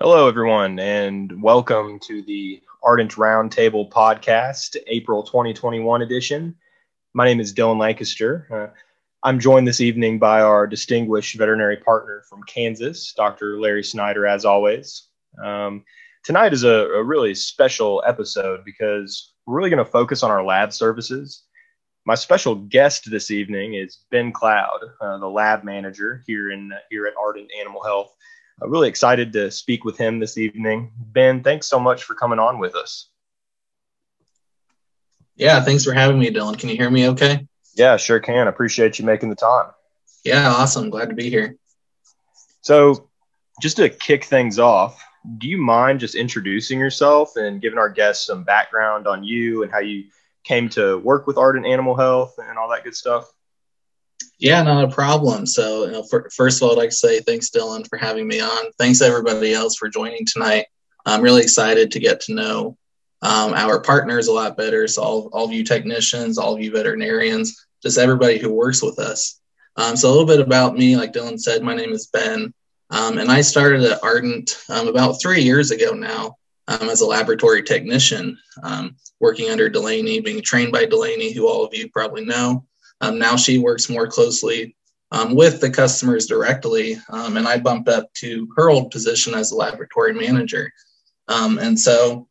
Hello, everyone, and welcome to the Ardent Roundtable podcast, April 2021 edition. My name is Dylan Lancaster. Uh, I'm joined this evening by our distinguished veterinary partner from Kansas, Dr. Larry Snyder, as always. Um, tonight is a, a, really special episode because we're really going to focus on our lab services. My special guest this evening is Ben Cloud, uh, the lab manager here in here at Ardent Animal Health. I'm really excited to speak with him this evening. Ben, thanks so much for coming on with us. Yeah, thanks for having me, Dylan. Can you hear me okay? Yeah, sure can. Appreciate you making the time. Yeah, awesome. Glad to be here. So, just to kick things off, do you mind just introducing yourself and giving our guests some background on you and how you came to work with art Ardent Animal Health and all that good stuff? Yeah, not a problem. So, you know, for, first of all, I'd like to say thanks, Dylan, for having me on. Thanks, everybody else, for joining tonight. I'm really excited to get to know um, our partners a lot better. So, all, all of you technicians, all of you veterinarians, just everybody who works with us. Um, so, a little bit about me. Like Dylan said, my name is Ben, um, and I started at Ardent um, about three years ago now um, as a laboratory technician, um, working under Delaney, being trained by Delaney, who all of you probably know. Um, now she works more closely um, with the customers directly, um, and I bumped up to her old position as a laboratory manager. Um, and so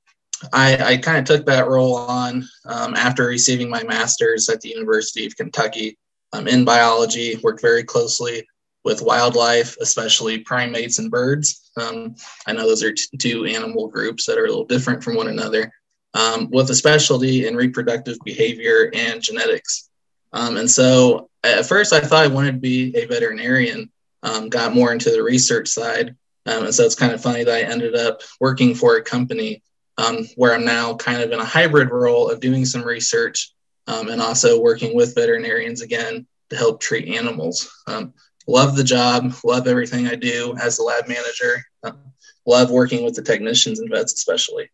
I, I kind of took that role on um, after receiving my master's at the University of Kentucky um, in biology, worked very closely with wildlife, especially primates and birds. I know those are t- two animal groups that are a little different from one another, with a specialty in reproductive behavior and genetics. Um, and so at first I thought I wanted to be a veterinarian, um, got more into the research side. Um, and so it's kind of funny that I ended up working for a company um, where I'm now kind of in a hybrid role of doing some research um, and also working with veterinarians again to help treat animals. Um, love the job, love everything I do as a lab manager, love working with the technicians and vets, especially.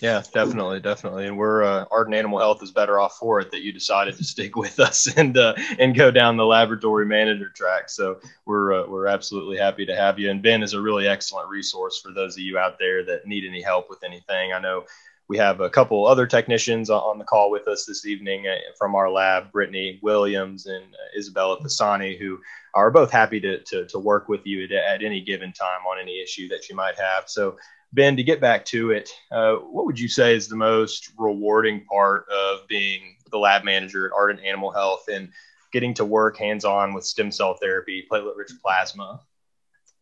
Yeah, definitely, definitely, and we're uh, Ardent Animal Health is better off for it that you decided to stick with us and uh, and go down the laboratory manager track. So we're uh, we're absolutely happy to have you. And Ben is a really excellent resource for those of you out there that need any help with anything. I know we have a couple other technicians on the call with us this evening uh, from our lab, Brittany Williams and uh, Isabella Pisani, who are both happy to, to, to work with you at, at any given time on any issue that you might have. So Ben, to get back to it, uh, what would you say is the most rewarding part of being the lab manager at Ardent Animal Health and getting to work hands on with stem cell therapy, platelet rich plasma?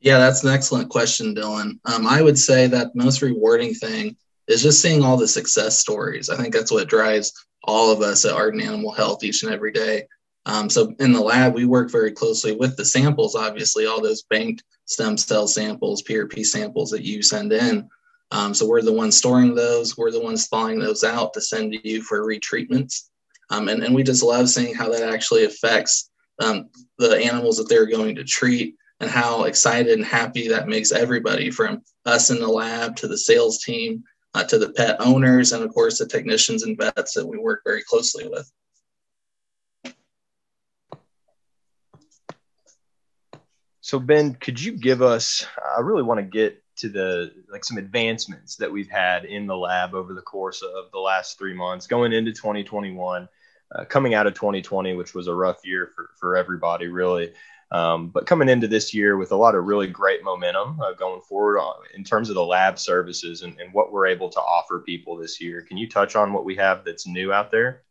Yeah, that's an excellent question, Dylan. Um, I would say that most rewarding thing is just seeing all the success stories. I think that's what drives all of us at Ardent Animal Health each and every day. Um, so in the lab, we work very closely with the samples, obviously, all those banked stem cell samples, PRP samples that you send in. Um, so we're the ones storing those. We're the ones thawing those out to send to you for retreatments. Um, and, and we just love seeing how that actually affects um, the animals that they're going to treat and how excited and happy that makes everybody from us in the lab to the sales team uh, to the pet owners and of course the technicians and vets that we work very closely with. So Ben, could you give us? I really want to get to the like some advancements that we've had in the lab over the course of the last three months, going into 2021, uh, coming out of 2020, which was a rough year for for everybody, really. Um, but coming into this year with a lot of really great momentum uh, going forward on, in terms of the lab services and, and what we're able to offer people this year. Can you touch on what we have that's new out there?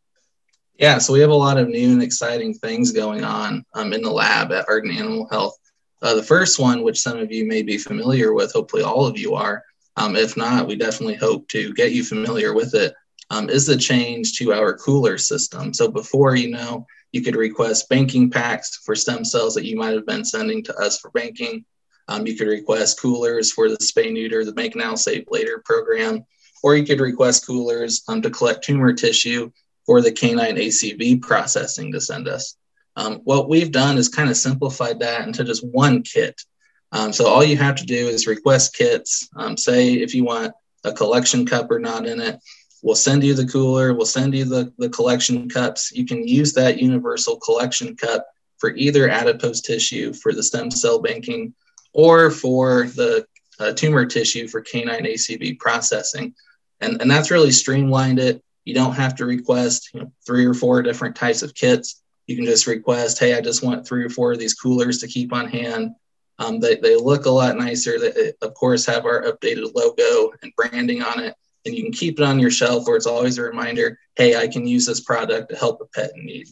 Yeah, so we have a lot of new and exciting things going on um, in the lab at Ardent Animal Health. Uh, the first one, which some of you may be familiar with, hopefully all of you are. Um, if not, we definitely hope to get you familiar with it. Um, is the change to our cooler system. So before, you know, you could request banking packs for stem cells that you might have been sending to us for banking. Um, you could request coolers for the spay neuter, the make now, save later program, or you could request coolers um, to collect tumor tissue for the canine ACV processing to send us. Um, what we've done is kind of simplified that into just one kit. Um, so all you have to do is request kits. Um, say if you want a collection cup or not in it, we'll send you the cooler, we'll send you the, the collection cups. You can use that universal collection cup for either adipose tissue for the stem cell banking or for the uh, tumor tissue for canine ACV processing. And, and that's really streamlined it. You don't have to request you know, three or four different types of kits. You can just request, hey, I just want three or four of these coolers to keep on hand. Um, they, they look a lot nicer. They, of course, have our updated logo and branding on it. And you can keep it on your shelf where it's always a reminder hey, I can use this product to help a pet in need.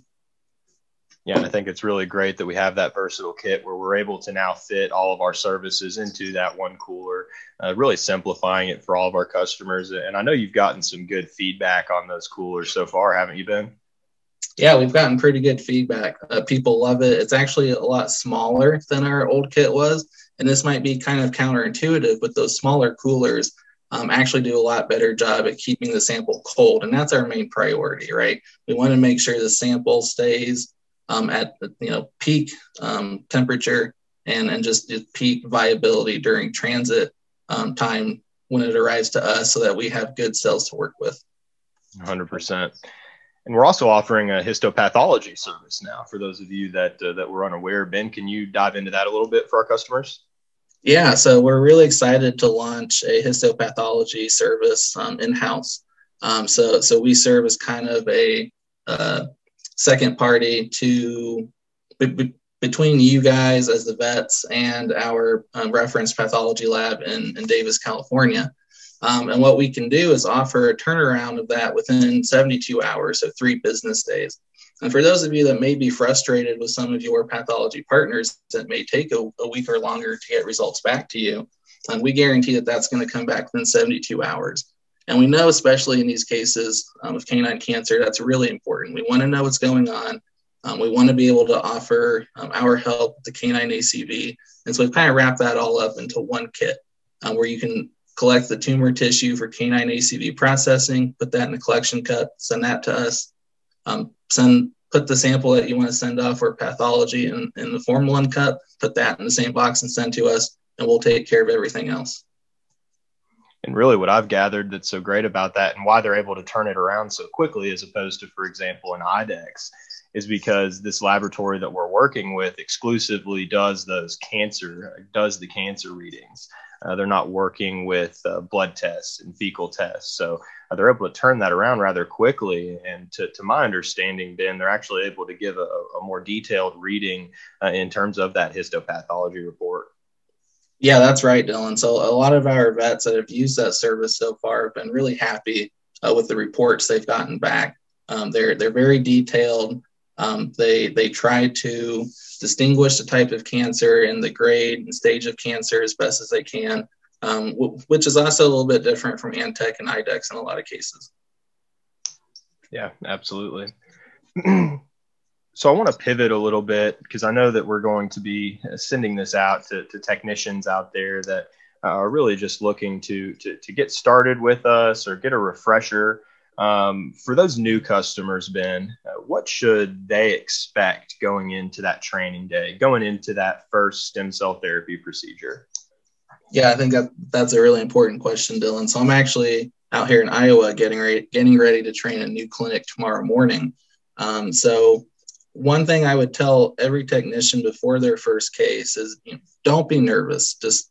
Yeah, and I think it's really great that we have that versatile kit where we're able to now fit all of our services into that one cooler, uh, really simplifying it for all of our customers. And I know you've gotten some good feedback on those coolers so far, haven't you Ben? Yeah, we've gotten pretty good feedback. Uh, people love it. It's actually a lot smaller than our old kit was. And this might be kind of counterintuitive, but those smaller coolers um, actually do a lot better job at keeping the sample cold. And that's our main priority, right? We want to make sure the sample stays um, at you know peak um, temperature and, and just peak viability during transit um, time when it arrives to us so that we have good cells to work with. 100%. And we're also offering a histopathology service now for those of you that uh, that were unaware. Ben, can you dive into that a little bit for our customers? Yeah, so we're really excited to launch a histopathology service um, in house. Um, so, so we serve as kind of a uh, second party to be, between you guys as the vets and our um, reference pathology lab in, in Davis, California. Um, and what we can do is offer a turnaround of that within 72 hours, so three business days. And for those of you that may be frustrated with some of your pathology partners that may take a, a week or longer to get results back to you, um, we guarantee that that's going to come back within 72 hours. And we know, especially in these cases um, of canine cancer, that's really important. We want to know what's going on. Um, we want to be able to offer um, our help the canine ACV. And so we've kind of wrapped that all up into one kit uh, where you can collect the tumor tissue for canine ACV processing, put that in a collection cup, send that to us, um, send put the sample that you want to send off for pathology in, in the formalin cup, put that in the same box and send to us, and we'll take care of everything else. And really, what I've gathered that's so great about that and why they're able to turn it around so quickly, as opposed to, for example, an IDEXX, is because this laboratory that we're working with exclusively does those cancer, does the cancer readings. Uh, they're not working with uh, blood tests and fecal tests. So uh, they're able to turn that around rather quickly. And to, to my understanding, Ben, they're actually able to give a, a more detailed reading uh, in terms of that histopathology report. Yeah, that's right, Dylan. So a lot of our vets that have used that service so far have been really happy uh, with the reports they've gotten back. Um, they're they're very detailed. Um, they they try to distinguish the type of cancer and the grade and stage of cancer as best as they can, um, w- which is also a little bit different from Antech and IDEXX in a lot of cases. Yeah, absolutely. so I want to pivot a little bit because I know that we're going to be sending this out to, to technicians out there that are really just looking to, to, to get started with us or get a refresher um, for those new customers, Ben, uh, what should they expect going into that training day, going into that first stem cell therapy procedure? Yeah, I think that that's a really important question, Dylan. So I'm actually out here in Iowa getting ready getting ready to train a new clinic tomorrow morning. Um, so one thing I would tell every technician before their first case is you know, don't be nervous. Just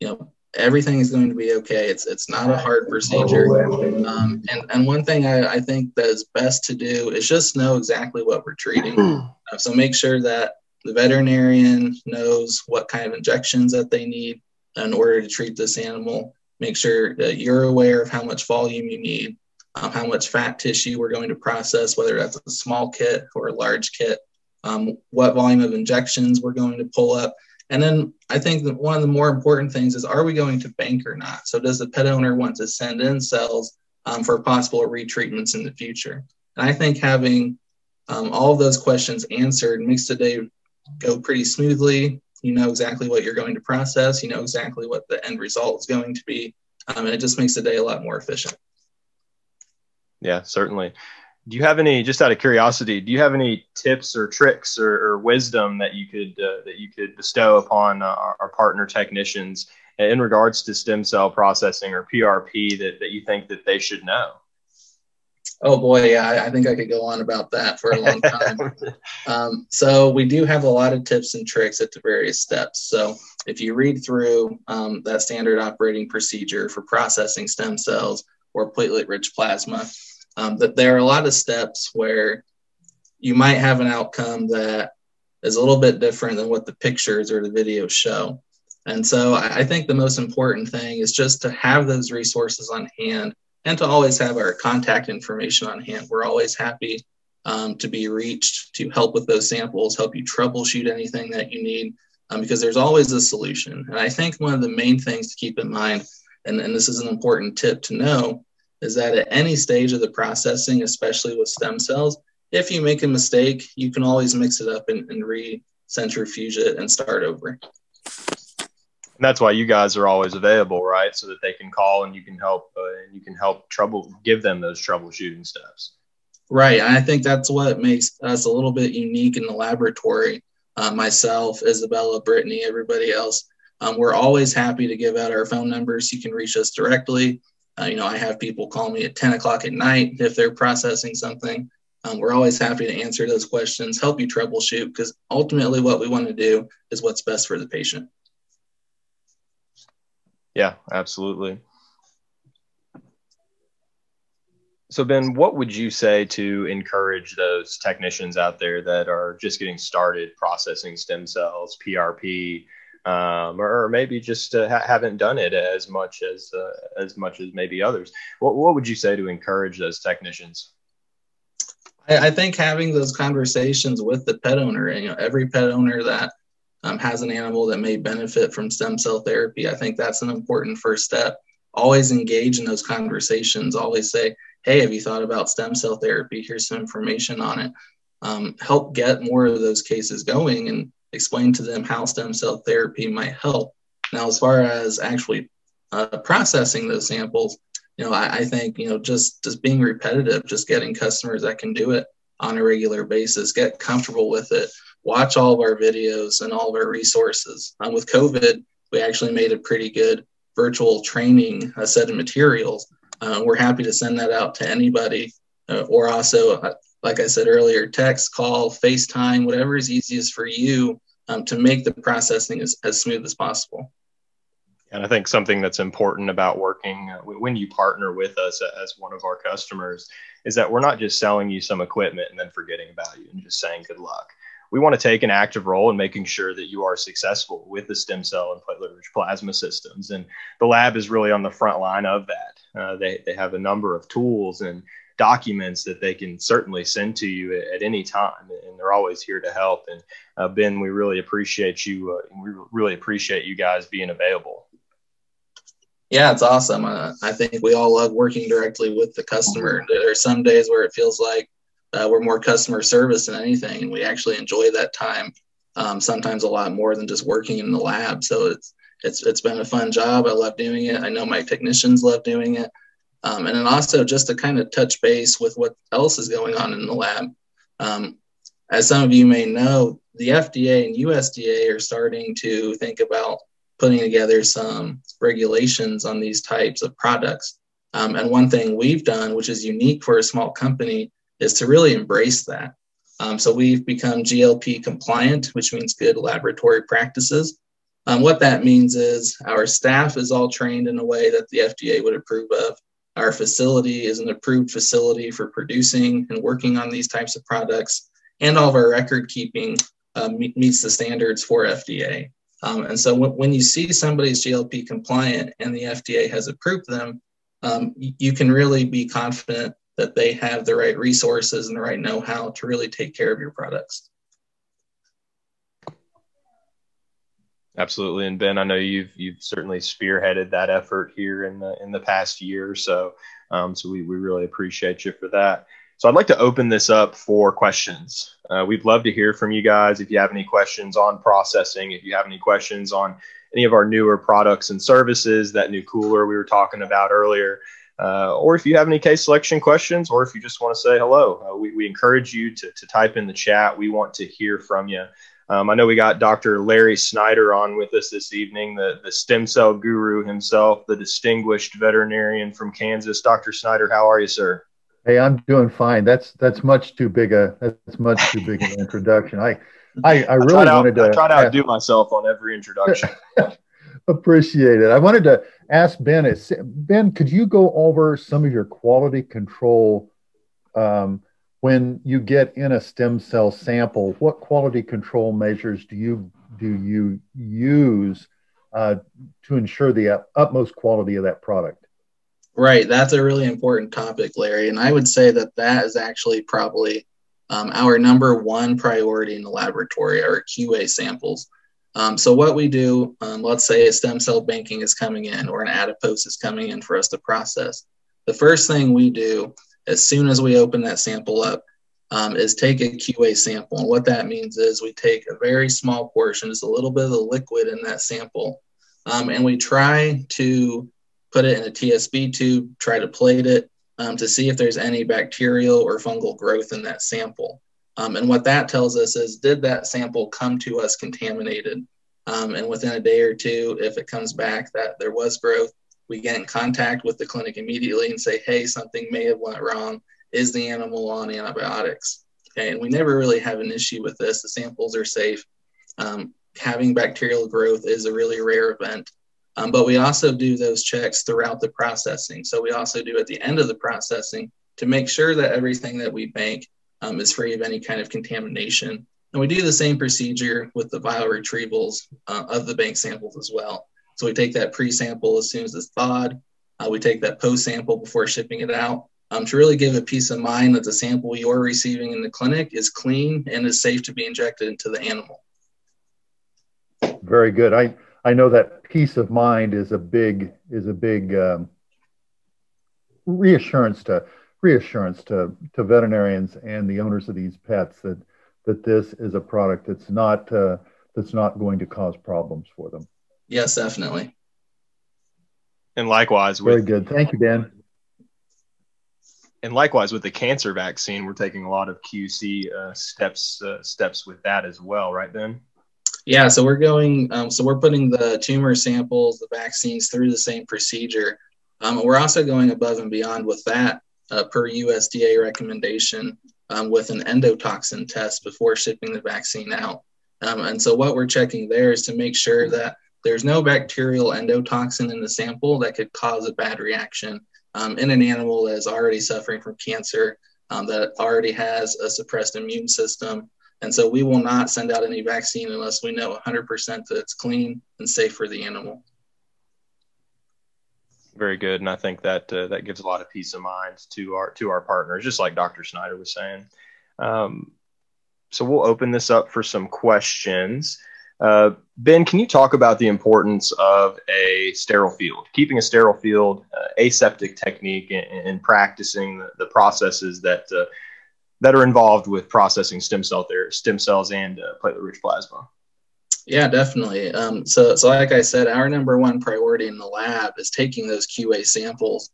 you know, everything is going to be okay. It's it's not a hard procedure. Um, and and one thing I, I think that is best to do is just know exactly what we're treating. Uh, so make sure that the veterinarian knows what kind of injections that they need in order to treat this animal. Make sure that you're aware of how much volume you need, um, how much fat tissue we're going to process, whether that's a small kit or a large kit, um, what volume of injections we're going to pull up and then I think that one of the more important things is are we going to bank or not? So does the pet owner want to send in cells um, for possible retreatments in the future? And I think having um, all of those questions answered makes the day go pretty smoothly. You know exactly what you're going to process. You know exactly what the end result is going to be, um, and it just makes the day a lot more efficient. Yeah, certainly do you have any just out of curiosity do you have any tips or tricks or, or wisdom that you could uh, that you could bestow upon uh, our, our, partner technicians in regards to stem cell processing or prp that, that you think that they should know Oh boy, yeah, I, I, think I could go on about that for a long time. um, so we do have a lot of tips and tricks at the various steps. So if you read through um, that standard operating procedure for processing stem cells or platelet-rich plasma, um, that there are a lot of steps where you might have an outcome that is a little bit different than what the pictures or the videos show. And so I, think the most important thing is just to have those resources on hand and to always have our contact information on hand. We're always happy um, to be reached to help with those samples, help you troubleshoot anything that you need, um, because there's always a solution. And I think one of the main things to keep in mind, and, and this is an important tip to know, is that at any stage of the processing, especially with stem cells, if you make a mistake, you can always mix it up and, and re centrifuge it and start over. And that's why you guys are always available, right? So that they can call and you can help uh, and you can help trouble give them those troubleshooting steps. Right. I think that's what makes us a little bit unique in the laboratory. Uh, myself, Isabella, Brittany, everybody else. Um, we're always happy to give out our phone numbers. You can reach us directly. Uh, you know, I have people call me at 10 o'clock at night if they're processing something. Um, we're always happy to answer those questions, help you troubleshoot, because ultimately what we want to do is what's best for the patient. Yeah, absolutely. So, Ben, what would you say to encourage those technicians out there that are just getting started processing stem cells, PRP, um, or, maybe just uh, ha- haven't done it as much as uh, as much as maybe others? What what would you say to encourage those technicians? I, I think having those conversations with the pet owner, you know, every pet owner that um, has an animal that may benefit from stem cell therapy, I think that's an important first step. Always engage in those conversations. Always say, hey, have you thought about stem cell therapy? Here's some information on it. Um, help get more of those cases going and explain to them how stem cell therapy might help. Now, as far as actually uh, processing those samples, you know, I, I, think, you know, just, just being repetitive, just getting customers that can do it on a regular basis, get comfortable with it, watch all of our videos and all of our resources. Um, with COVID, we actually made a pretty good virtual training a set of materials. Uh, we're happy to send that out to anybody, uh, or also, uh, like I said earlier, text, call, FaceTime, whatever is easiest for you um, to make the processing as, as smooth as possible. And I think something that's important about working uh, when you partner with us as one of our customers is that we're not just selling you some equipment and then forgetting about you and just saying good luck we want to take an active role in making sure that you are successful with the stem cell and platelet-rich plasma systems. And the lab is really on the front line of that. Uh, they, they have a number of tools and documents that they can certainly send to you at, at any time, and they're always here to help. And uh, Ben, we really appreciate you. Uh, we really appreciate you guys being available. Yeah, it's awesome. Uh, I think we all love working directly with the customer. There are some days where it feels like uh, we're more customer service than anything, and we actually enjoy that time. Um, sometimes a lot more than just working in the lab. So it's it's it's been a fun job. I love doing it. I know my technicians love doing it. Um, and then also just to kind of touch base with what else is going on in the lab. Um, as some of you may know, the FDA and USDA are starting to think about putting together some regulations on these types of products. Um, and one thing we've done, which is unique for a small company, is to really embrace that. Um, so we've become GLP compliant, which means good laboratory practices. Um, what that means is our staff is all trained in a way that the FDA would approve of. Our facility is an approved facility for producing and working on these types of products, and all of our record keeping uh, meets the standards for FDA. Um, and so when, when, you see somebody's GLP compliant and the FDA has approved them, um, you can really be confident that they have the right resources and the right know-how to really take care of your products. Absolutely, and Ben, I know you've you've certainly spearheaded that effort here in the in the past year, or so um, so we we really appreciate you for that. So I'd like to open this up for questions. Uh, we'd love to hear from you guys if you have any questions on processing, if you have any questions on any of our newer products and services, that new cooler we were talking about earlier uh, or if you have any case selection questions, or if you just want to say hello, uh, we, we encourage you to, to type in the chat. We want to hear from you. Um, I know we got Dr. Larry Snyder on with us this evening, the, the stem cell guru himself, the distinguished veterinarian from Kansas. Dr. Snyder, how are you, sir? Hey, I'm doing fine. That's that's much too big a that's much too big an introduction. I I, I really I wanted to I try to outdo myself on every introduction. appreciate it. I wanted to ask Ben. Ben, could you go over some of your quality control um, when you get in a stem cell sample? What quality control measures do you do you use uh, to ensure the utmost quality of that product? Right, that's a really important topic, Larry, and I would say that that is actually probably um, our number one priority in the laboratory, our QA samples. Um, so what we do, um, let's say a stem cell banking is coming in or an adipose is coming in for us to process. The first thing we do as soon as we open that sample up um, is take a QA sample. And what that means is we take a very small portion, just a little bit of the liquid in that sample, um, and we try to put it in a TSB tube, try to plate it um, to see if there's any bacterial or fungal growth in that sample. Um, and what that tells us is did that sample come to us contaminated? Um, and within a day or two, if it comes back that there was growth, we get in contact with the clinic immediately and say, hey, something may have went wrong. Is the animal on antibiotics? Okay, and we never really have an issue with this. The samples are safe. Um, having bacterial growth is a really rare event. Um, but we also do those checks throughout the processing. So we also do at the end of the processing to make sure that everything that we bank um, is free of any kind of contamination. And we do the same procedure with the vial retrievals uh, of the bank samples as well. So we take that pre-sample as soon as it's thawed. Uh, we take that post-sample before shipping it out um, to really give a peace of mind that the sample you're receiving in the clinic is clean and is safe to be injected into the animal. Very good. I I know that peace of mind is a big is a big um, reassurance to reassurance to to veterinarians and the owners of these pets that that this is a product that's not uh, that's not going to cause problems for them. Yes, definitely. And likewise, with, very good. Thank you, Dan. And likewise with the cancer vaccine, we're taking a lot of QC uh, steps uh, steps with that as well, right, Ben? Yeah, so we're going, um, so we're putting the tumor samples, the vaccines through the same procedure. Um, we're also going above and beyond with that uh, per USDA recommendation um, with an endotoxin test before shipping the vaccine out. Um, and so what we're checking there is to make sure that there's no bacterial endotoxin in the sample that could cause a bad reaction um, in an animal that is already suffering from cancer, um, that already has a suppressed immune system, and so we will not send out any vaccine unless we know 100% that it's clean and safe for the animal. Very good, and I think that uh, that gives a lot of peace of mind to our to our partners, just like Dr. Snyder was saying. Um, so we'll open this up for some questions. Uh, ben, can you talk about the importance of a sterile field, keeping a sterile field, uh, aseptic technique, and, and practicing the, the, processes that uh, that are involved with processing stem cell there, stem cells and uh, platelet-rich plasma. Yeah, definitely. Um, so, so like I said, our number one priority in the lab is taking those QA samples,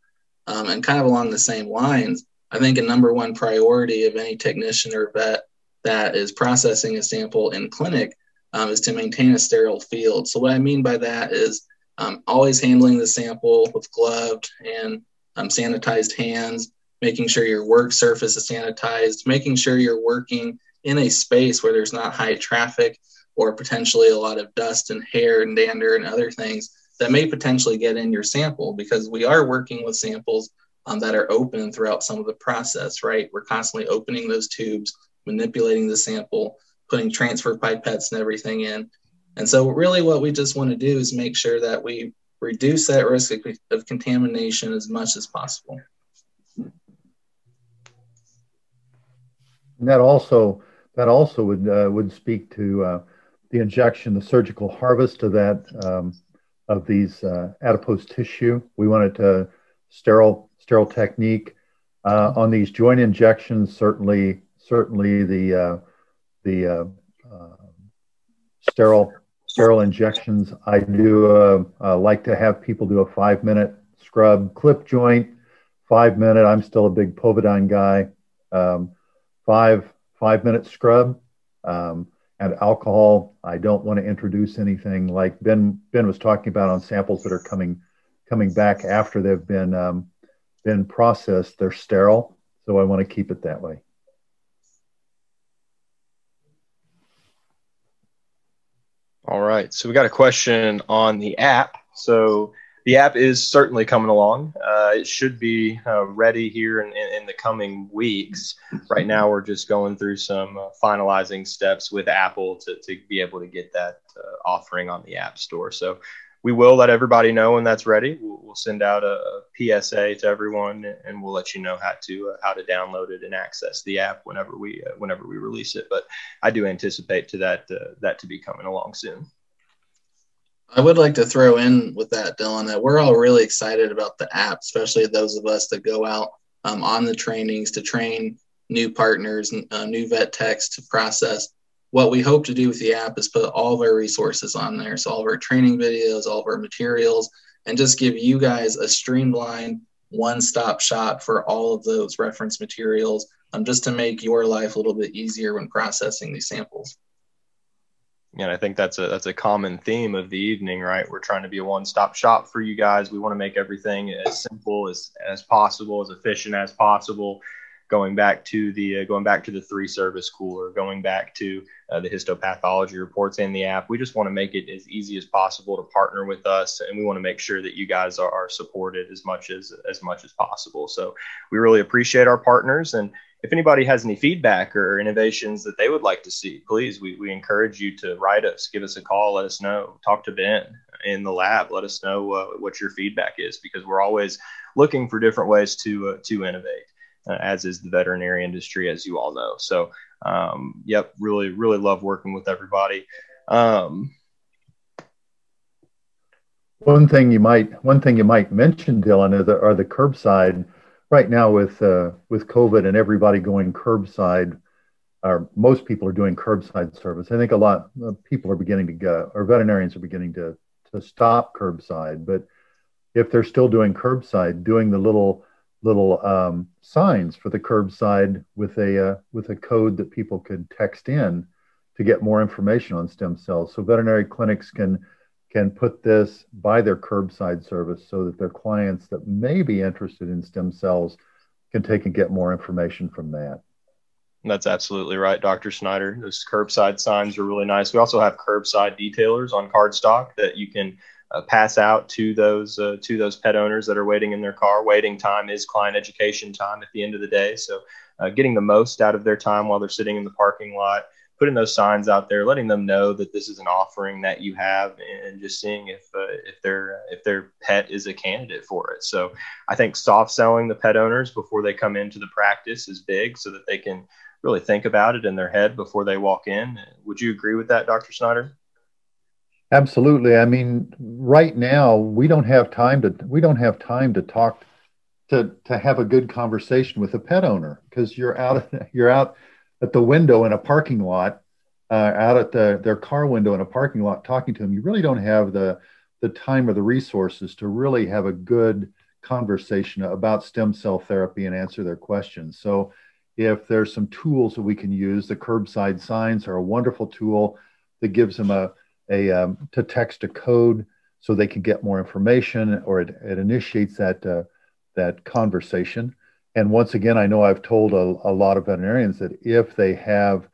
um, and kind of along the same lines. I think a number one priority of any technician or vet that is processing a sample in clinic um, is to maintain a sterile field. So, what I mean by that is um, always handling the sample with gloved and um, sanitized hands, making sure your work surface is sanitized, making sure you're working in a space where there's not high traffic or potentially a lot of dust and hair and dander and other things that may potentially get in your sample because we are working with samples um, that are open throughout some of the process, right? We're constantly opening those tubes, manipulating the sample, putting transfer pipettes and everything in. And so, really, what we just want to do is make sure that we reduce that risk of, contamination as much as possible. And that also that also would uh, would speak to uh, the injection, the surgical harvest of that um, of these uh, adipose tissue. We wanted to sterile sterile technique uh, on these joint injections. Certainly, certainly the uh, the uh, sterile sterile injections. I do like to have people do a five minute scrub clip joint. Five minute. I'm still a big povidone guy. Um, five five minute scrub um, and alcohol. I don't want to introduce anything like Ben Ben was talking about on samples that are coming coming back after they've been um, been processed. They're sterile, So I want to keep it that way. All right. So we got a question on the app. So the app is certainly coming along. Uh, it should be uh, ready here in, in, in, the coming weeks. Right now, we're just going through some uh, finalizing steps with Apple to, to be able to get that uh, offering on the App Store. So we will let everybody know when that's ready. We'll, we'll send out a, PSA to everyone, and we'll let you know how to uh, how to download it and access the app whenever we uh, whenever we release it. But I do anticipate to that that to be coming along soon. I would like to throw in with that, Dylan, that we're all really excited about the app, especially those of us that go out um, on the trainings to train new partners, uh, new vet techs to process. What we hope to do with the app is put all of our resources on there. So, all of our training videos, all of our materials, and just give you guys a streamlined one stop shop for all of those reference materials um, just to make your life a little bit easier when processing these samples and I think that's a that's a common theme of the evening, right? We're trying to be a one-stop shop for you guys. We want to make everything as simple as as possible, as efficient as possible. Going back to the uh, going back to the three service cooler, going back to uh, the histopathology reports in the app. We just want to make it as easy as possible to partner with us, and we want to make sure that you guys are, are supported as much as as much as possible. So we really appreciate our partners and if anybody has any feedback or innovations that they would like to see, please, we, we encourage you to write us, give us a call, let us know, talk to Ben in the lab, let us know uh, what your feedback is because we're always looking for different ways to uh, to innovate, uh, as is the veterinary industry, as you all know. So, um, yep, really really love working with everybody. Um, one thing you might one thing you might mention, Dylan, are the, are the curbside right now with uh, with COVID and everybody going curbside, or most people are doing curbside service. I think a lot of people are beginning to go, or veterinarians are beginning to to stop curbside. But if they're still doing curbside, doing the little little um, signs for the curbside with a uh, with a code that people could text in to get more information on stem cells. So veterinary clinics can can put this by their curbside service so that their clients that may be interested in stem cells can take and get more information from that. That's absolutely right, Dr. Snyder. Those curbside signs are really nice. We also have curbside detailers on cardstock that you can uh, pass out to those uh, to those pet owners that are waiting in their car. Waiting time is client education time at the end of the day, so uh, getting the most out of their time while they're sitting in the parking lot putting those signs out there, letting them know that this is an offering that you have, and just seeing if uh, if their if their pet is a candidate for it. So I think soft selling the pet owners before they come into the practice is big, so that they can really think about it in their head before they walk in. Would you agree with that, Dr. Snyder? Absolutely. I mean, right now we don't have time to we don't have time to talk to to have a good conversation with a pet owner because you're out you're out at the window in a parking lot, uh, out at the, their car window in a parking lot, talking to them, you really don't have the the time or the resources to really have a good conversation about stem cell therapy and answer their questions. So, if there's some tools that we can use, the curbside signs are a wonderful tool that gives them a a um, to text a code so they can get more information, or it, it initiates that uh, that conversation. And once again, I know I've told a, a lot of veterinarians that if they have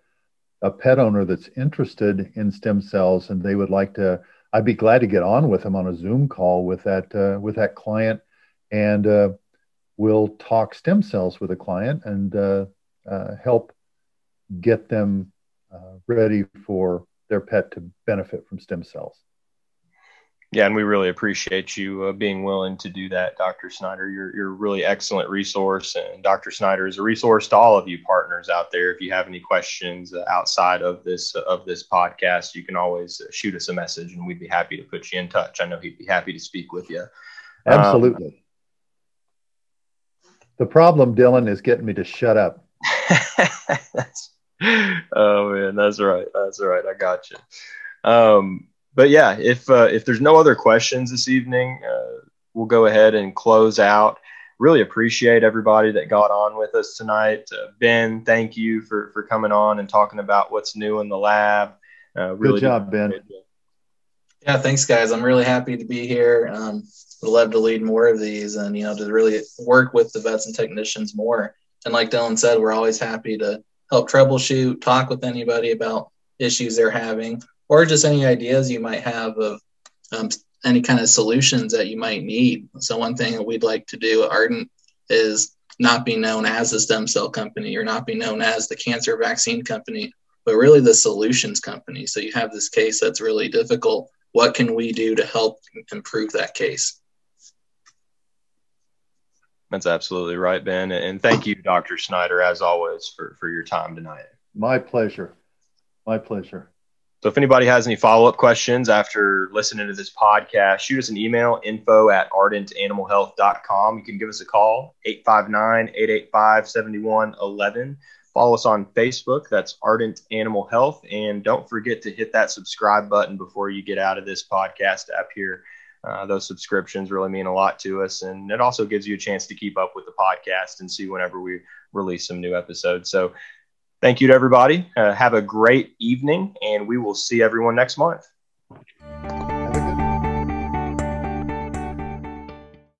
a pet owner that's interested in stem cells and they would like to, I'd be glad to get on with them on a Zoom call with that uh, with that client, and uh, we'll talk stem cells with a client and uh, uh help get them uh, ready for their pet to benefit from stem cells. Yeah, and we really appreciate you uh, being willing to do that, Dr. Snyder. You're, you're a really excellent resource, and Dr. Snyder is a resource to all of you partners out there. If you have any questions uh, outside of this uh, of this podcast, you can always uh, shoot us a message, and we'd be happy to put you in touch. I know he'd be happy to speak with you. Absolutely. Um, the problem, Dylan, is getting me to shut up. oh man, that's right. That's right. I got you. Um, but yeah, if uh, if there's no other questions this evening, uh, we'll go ahead and close out. Really appreciate everybody that got on with us tonight. Uh, ben, thank you for for coming on and talking about what's new in the lab. Uh, really Good job, Ben. Yeah, thanks, guys. I'm really happy to be here. Um, would love to lead more of these, and you know, to really work with the vets and technicians more. and like Dylan said, we're always happy to help troubleshoot, talk with anybody about issues they're having, or just any ideas you might have of um, any kind of solutions that you might need. So one thing that we'd like to do at Ardent is not be known as a stem cell company or not be known as the cancer vaccine company, but really the solutions company. So you have this case that's really difficult. What can we do to help improve that case? That's absolutely right, Ben. And thank you, Dr. Snyder, as always, for, for your time tonight. My pleasure. My pleasure. So if anybody has any follow-up questions after listening to this podcast, shoot us an email, info at ardentanimalhealth.com. You can give us a call, 859-885-7111. Follow us on Facebook. That's Ardent Animal Health. And don't forget to hit that subscribe button before you get out of this podcast app here. Uh, those subscriptions really mean a lot to us. And it also gives you a chance to keep up with the podcast and see whenever we release some new episodes. So thank you to everybody. Uh, have a great evening, and we will see everyone next month.